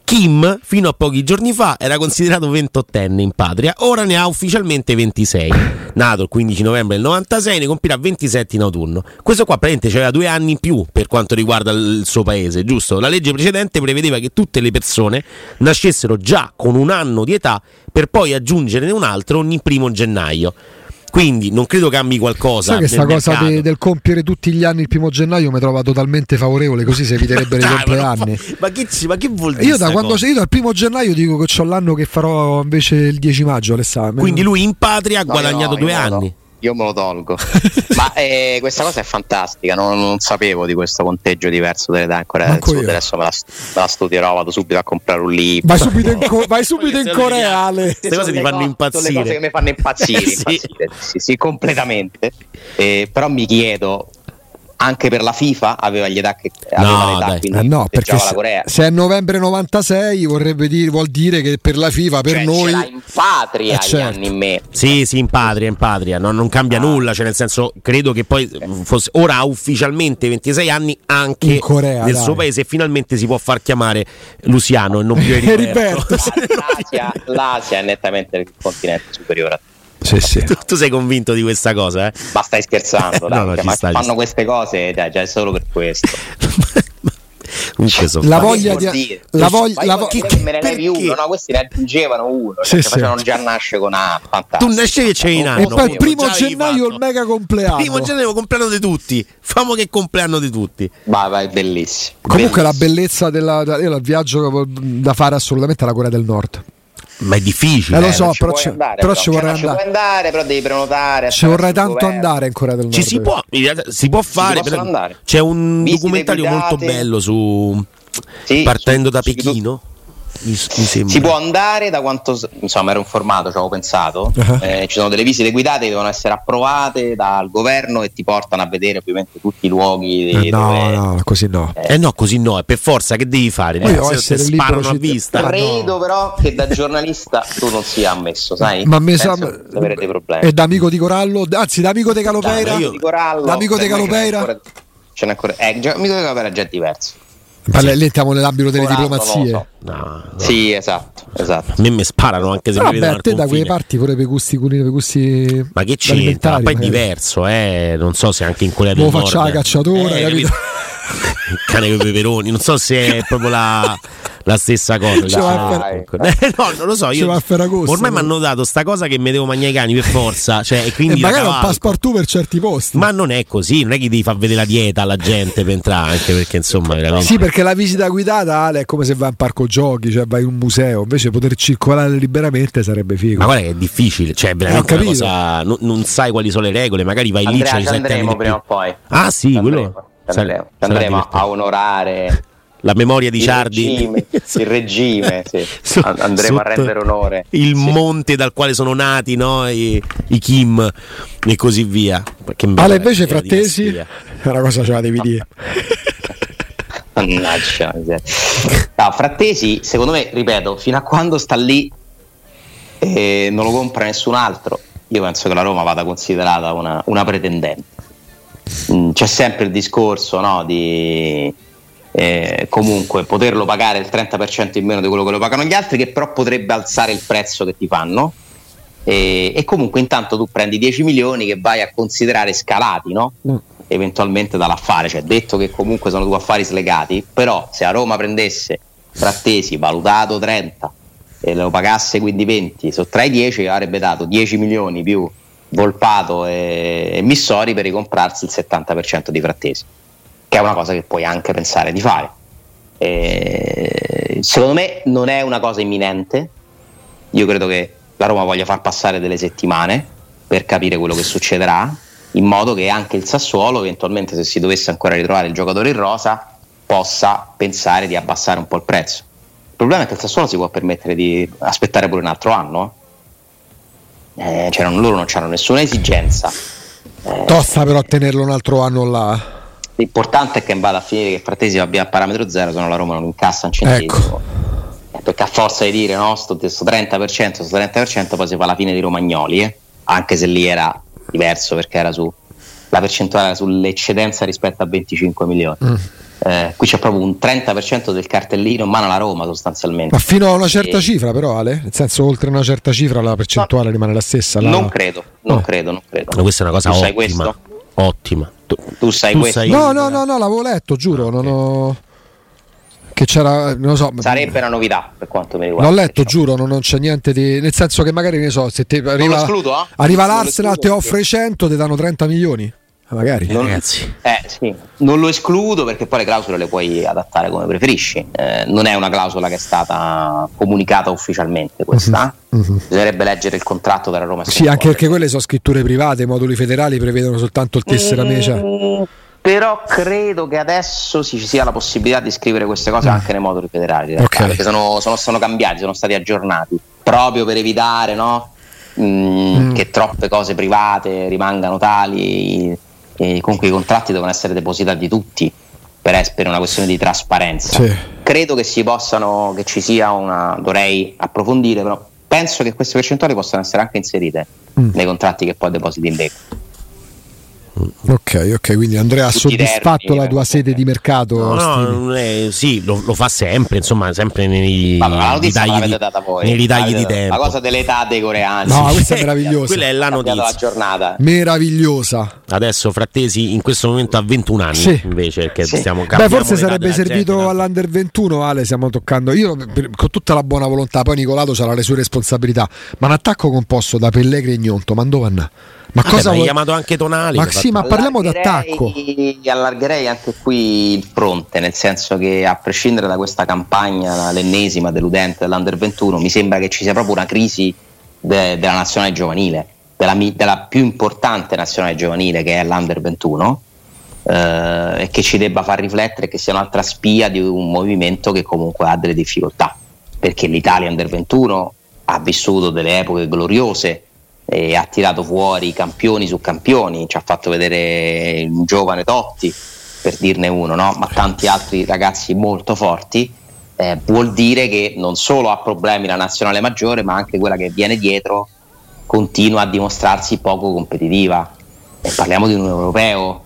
Kim, fino a pochi giorni fa, era considerato 28enne in patria, ora ne ha ufficialmente 26. Nato il 15 novembre del 96, ne compirà 27 in autunno. Questo qua praticamente aveva due anni in più per quanto riguarda il suo paese, giusto? La legge precedente prevedeva che tutte le persone nascessero già con un anno di età per poi aggiungerne un altro ogni primo gennaio. Quindi non credo cambi qualcosa. Sai che sta cosa de, del compiere tutti gli anni il primo gennaio mi trova totalmente favorevole, così si eviterebbero i compleanni. Ma, che, ma che vuol dire? Io da quando io dal primo gennaio dico che ho l'anno che farò invece il 10 maggio all'esame. Quindi lui in patria ha no, guadagnato no, due anni. Io me lo tolgo. Ma eh, questa cosa è fantastica, non, non, sapevo di questo conteggio diverso delle età ancora del Sud, adesso me la, me la, studierò, vado subito a comprare un libro. Vai subito in, co- vai subito in Corea. Queste cose ti fanno impazzire. Sono le cose che mi fanno impazzire, sì. impazzire sì, sì, completamente. Eh, però mi chiedo, anche per la FIFA aveva gli età che aveva no, l'età, eh no, perché se, se, è novembre 96 vorrebbe dire, vuol dire che per la FIFA per cioè, noi in patria eh, certo. anni in me. Sì sì in patria in patria. No, non cambia ah. nulla cioè nel senso credo che poi fosse, ora ha ufficialmente 26 anni anche in Corea, nel dai. suo paese finalmente si può far chiamare Luciano e non più Eriberto l'Asia, l'Asia è nettamente il continente superiore a sì, sì. Tu, tu, sei convinto di questa cosa? Eh? Ma stai scherzando? Dai, no, no, ma sta, fanno queste cose dai, già è solo per questo. la voglia di la voglia la vo- che, che, me ne levi uno no questi ne aggiungevano uno sì, cioè, sì. facevano già nasce con A fantastico tu nascevi e c'è in anno e poi il primo gennaio il mega compleanno primo gennaio compleanno di tutti famo che compleanno di tutti vai vai bellissimo comunque bellissimo. la bellezza del io il viaggio da fare assolutamente alla Corea del Nord ma è difficile. Eh, lo so, però, ci, andare, però, però ci vorrei cioè, andare. Ci andare, però devi prenotare. Ci vorrei tanto governo. andare in Corea del Nord. Ci si può, si può fare. Per, c'è un Visite documentario molto bello su sì, partendo su, da Pechino. Su, mi, mi si può andare da quanto insomma era un formato, ci avevo pensato. Uh-huh. Eh, ci sono delle visite guidate che devono essere approvate dal governo e ti portano a vedere ovviamente tutti i luoghi. Eh, no, dove, no, così no. Eh, eh no, così no, è per forza che devi fare? Devo essere sparano a vista. Credo no. però che da giornalista tu non sia ammesso, sai? Ma me sa... avrete problemi. E da amico di Corallo, anzi da amico di Calopeira. Da amico di Corallo. Da amico di Calopeira. Ce n'è ancora, eh, amico di Calopeira è già diverso. Parla, sì. Entriamo nell'ambito delle Corato, diplomazie. So. No, no. Sì, esatto, esatto. A me mi sparano anche se Però mi vedono. a te da quelle parti pure per gusti, per gusti Ma che c'entra? Poi è diverso, eh. Non so se anche in Corea del. Lo faccia la cacciatora, eh, capito? Il cane con i peperoni, non so se è proprio la la stessa cosa. Cioè, eh, no, non lo so. Io, ormai mi hanno dato sta cosa che mi devo mangiare i cani per forza. Cioè, e quindi e magari un passepartout per certi posti. Ma non è così, non è che devi far vedere la dieta alla gente per entrare, anche perché insomma. Veramente... Sì, perché la visita guidata Ale, è come se vai in parco giochi, cioè vai in un museo. Invece poter circolare liberamente sarebbe figo. Ma guarda che è difficile, cioè veramente una cosa. Non, non, sai quali sono le regole, magari vai Andrea, lì, sette anni prima o poi. Ah, sì, quello. Andremo, andremo a onorare la memoria di il Ciardi. Regime, il regime, sì. andremo a rendere onore. Il sì. monte dal quale sono nati no? I, I, Kim e così via. Ale invece frattesi è una cosa ce la devi dire. Mannaggia. No, frattesi, secondo me, ripeto, fino a quando sta lì e non lo compra nessun altro, io penso che la Roma vada considerata una, una pretendente. Mm, c'è sempre il discorso no, di eh, comunque poterlo pagare il 30% in meno di quello che lo pagano gli altri, che però potrebbe alzare il prezzo che ti fanno. E, e comunque intanto tu prendi 10 milioni che vai a considerare scalati, no? Mm. eventualmente dall'affare, cioè detto che comunque sono due affari slegati, però se a Roma prendesse Frattesi valutato 30 e lo pagasse quindi 20, sottrai 10 avrebbe dato 10 milioni più Volpato e, e Missori per ricomprarsi il 70% di Frattesi che è una cosa che puoi anche pensare di fare. E secondo me non è una cosa imminente, io credo che la Roma voglia far passare delle settimane per capire quello che succederà, in modo che anche il Sassuolo, eventualmente se si dovesse ancora ritrovare il giocatore in rosa, possa pensare di abbassare un po' il prezzo. Il problema è che il Sassuolo si può permettere di aspettare pure un altro anno. Eh, cioè loro non hanno nessuna esigenza. Eh, Tosta però tenerlo un altro anno là. L'importante è che vada a finire che Frattesi abbia a parametro zero, se no la Roma non incassa un centesimo. Ecco. Eh, perché a forza di dire no, sto, sto 30%, sto 30%, poi si fa la fine di Romagnoli, eh? anche se lì era diverso perché era su la percentuale era sull'eccedenza rispetto a 25 milioni. Mm. Eh, qui c'è proprio un 30% del cartellino in mano alla Roma sostanzialmente. Ma fino a una certa e... cifra però Ale? Nel senso oltre una certa cifra la percentuale no, rimane la stessa? La... Non credo, non oh. credo, non credo. Ma questa è una cosa tu ottima. Ottima. Tu, tu sai tu questo? Sai... No, no, no, no, l'avevo letto, giuro. Okay. Non ho... che c'era, non so, sarebbe una novità per quanto mi riguarda. L'ho letto, diciamo. giuro, non, non, c'è niente di. Nel senso che magari ne so, se ti arriva, escludo, eh? arriva l'Arsenal, ti offre 100, ti danno 30 milioni. Magari non, ragazzi. Eh, sì. non lo escludo perché poi le clausole le puoi adattare come preferisci. Eh, non è una clausola che è stata comunicata ufficialmente questa. Uh-huh. Uh-huh. Bisognerebbe leggere il contratto tra Roma e Sì, anche perché quelle sono scritture private, i moduli federali prevedono soltanto il tessera mm, mecia. Però credo che adesso ci sia la possibilità di scrivere queste cose mm. anche nei moduli federali. Okay. Perché sono, sono, sono, cambiati, sono stati aggiornati proprio per evitare no? mm, mm. che troppe cose private rimangano tali e comunque i contratti devono essere depositati tutti per, per una questione di trasparenza. Sì. Credo che si possano, che ci sia una, dovrei approfondire, però penso che queste percentuali possano essere anche inserite mm. nei contratti che poi depositi in Lega. Ok, ok, quindi Andrea ha soddisfatto la tua sede di mercato? No, no è, sì, lo, lo, fa sempre, insomma, sempre nei, Vabbè, ritagli, di, nei ritagli di tempo. La cosa dell'età dei coreani. No, questa è meravigliosa. Quella è la notizia. La giornata. Meravigliosa. Adesso Frattesi in questo momento ha 21 anni sì. invece, perché sì. stiamo Beh, forse sarebbe servito gente, all'Under 21, Ale, stiamo toccando. Io con tutta la buona volontà, poi Nicolato sarà le sue responsabilità, ma un attacco composto da Pellegrini e Gnonto, ma dove? Ma Vabbè, cosa vuoi... chiamato anche Tonali? Ma sì, ma parliamo d'attacco. Allargherei anche qui il fronte, nel senso che a prescindere da questa campagna, l'ennesima deludente dell'Under 21, mi sembra che ci sia proprio una crisi de- della nazionale giovanile, della, della, più importante nazionale giovanile che è l'Under 21. Eh, e che ci debba far riflettere che sia un'altra spia di un movimento che comunque ha delle difficoltà perché l'Italia Under 21 ha vissuto delle epoche gloriose e ha tirato fuori campioni su campioni, ci ha fatto vedere un giovane Totti, per dirne uno, no? ma tanti altri ragazzi molto forti. Eh, vuol dire che non solo ha problemi la nazionale maggiore, ma anche quella che viene dietro continua a dimostrarsi poco competitiva. E parliamo di un europeo,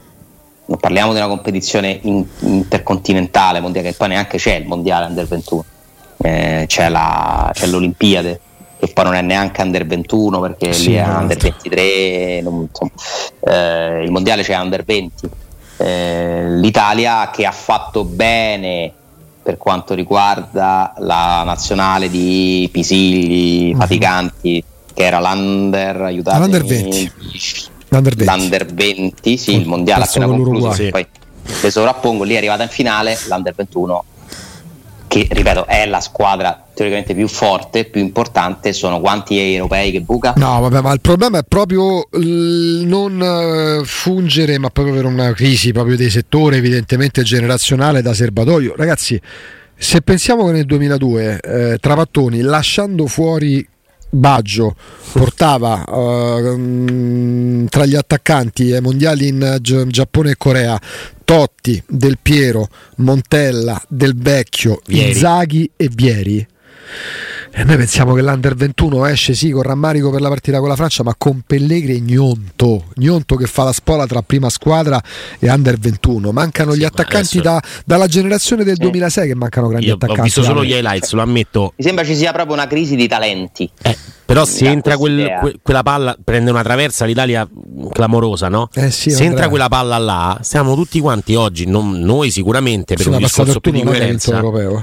non parliamo di una competizione in, intercontinentale, mondiale, che poi neanche c'è il mondiale under 21, eh, c'è, la, c'è l'Olimpiade che poi non è neanche under 21 perché sì, lì è under 23, non, insomma, eh, il mondiale c'è under 20. Eh, L'Italia che ha fatto bene per quanto riguarda la nazionale di Pisigli, mm-hmm. Faticanti, che era l'under, aiutatemi, l'under 20. L'under 20, l'under 20 sì, il mondiale appena concluso, poi le sovrappongo, lì è arrivata in finale, l'under 21 che ripeto è la squadra teoricamente più forte, più importante, sono quanti europei che buca? No, vabbè, ma il problema è proprio il non eh, fungere, ma proprio per una crisi proprio dei settori, evidentemente generazionale da serbatoio. Ragazzi, se pensiamo che nel 2002 eh, Travattoni, lasciando fuori Baggio portava uh, tra gli attaccanti ai mondiali in Giappone e Corea Totti, Del Piero, Montella, Del Vecchio, Vieri. Inzaghi e Vieri. E noi pensiamo che l'Under 21 esce sì con rammarico per la partita con la Francia, ma con Pellegrini e Gnonto. Gnonto che fa la spola tra prima squadra e Under 21. Mancano sì, gli attaccanti adesso... da, dalla generazione del sì. 2006 che mancano grandi Io attaccanti. Ho visto solo gli highlights, lo ammetto. Mi sembra ci sia proprio una crisi di talenti. Eh, però se entra quel, que, quella palla, prende una traversa l'Italia clamorosa, no? Eh sì, se entra quella palla là, siamo tutti quanti oggi, non, noi sicuramente per sì, un discorso più di coerenza.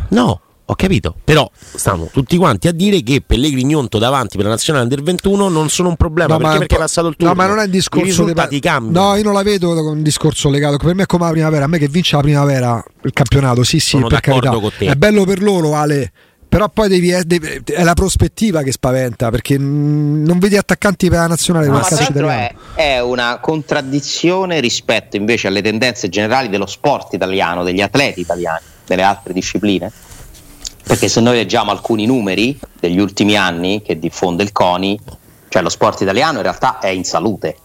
No, ho capito, però stanno tutti quanti a dire che Pellegrini Onto davanti per la nazionale under 21 non sono un problema no, perché, perché è passato il turno. No, ma non è un discorso I risultati de... cambiano. No, io non la vedo come un discorso legato. Per me è come la primavera, a me che vince la primavera il campionato, sì, sì, sono per carità. Con te. È bello per loro, Ale. Però poi devi, devi, è la prospettiva che spaventa perché non vedi attaccanti per la nazionale no, è, è una contraddizione rispetto invece alle tendenze generali dello sport italiano, degli atleti italiani, delle altre discipline perché se noi leggiamo alcuni numeri degli ultimi anni che diffonde il CONI, cioè lo sport italiano in realtà è in salute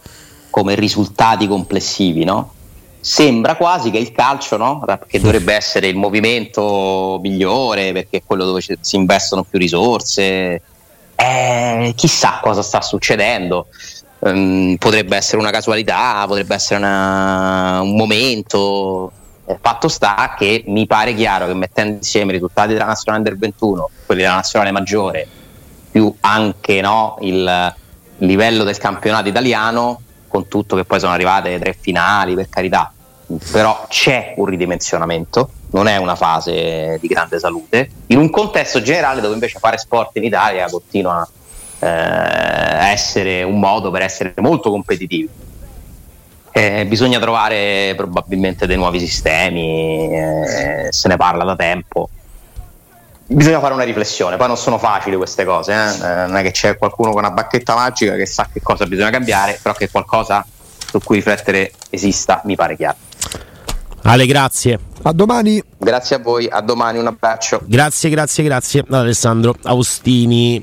come risultati complessivi, no? Sembra quasi che il calcio, no? che dovrebbe essere il movimento migliore perché è quello dove si investono più risorse, eh, chissà cosa sta succedendo. Um, potrebbe essere una casualità, potrebbe essere una, un momento, eh, fatto sta che mi pare chiaro che mettendo insieme i risultati della nazionale under 21, quelli della nazionale maggiore, più anche no, il livello del campionato italiano, con tutto che poi sono arrivate tre finali, per carità, però c'è un ridimensionamento non è una fase di grande salute, in un contesto generale dove invece fare sport in Italia continua eh, a essere un modo per essere molto competitivi. Eh, bisogna trovare probabilmente dei nuovi sistemi, eh, se ne parla da tempo. Bisogna fare una riflessione, poi non sono facili queste cose, eh. Eh, non è che c'è qualcuno con una bacchetta magica che sa che cosa bisogna cambiare, però che qualcosa su cui riflettere esista mi pare chiaro. Ale, grazie. A domani. Grazie a voi, a domani, un abbraccio. Grazie, grazie, grazie. Alessandro Austini.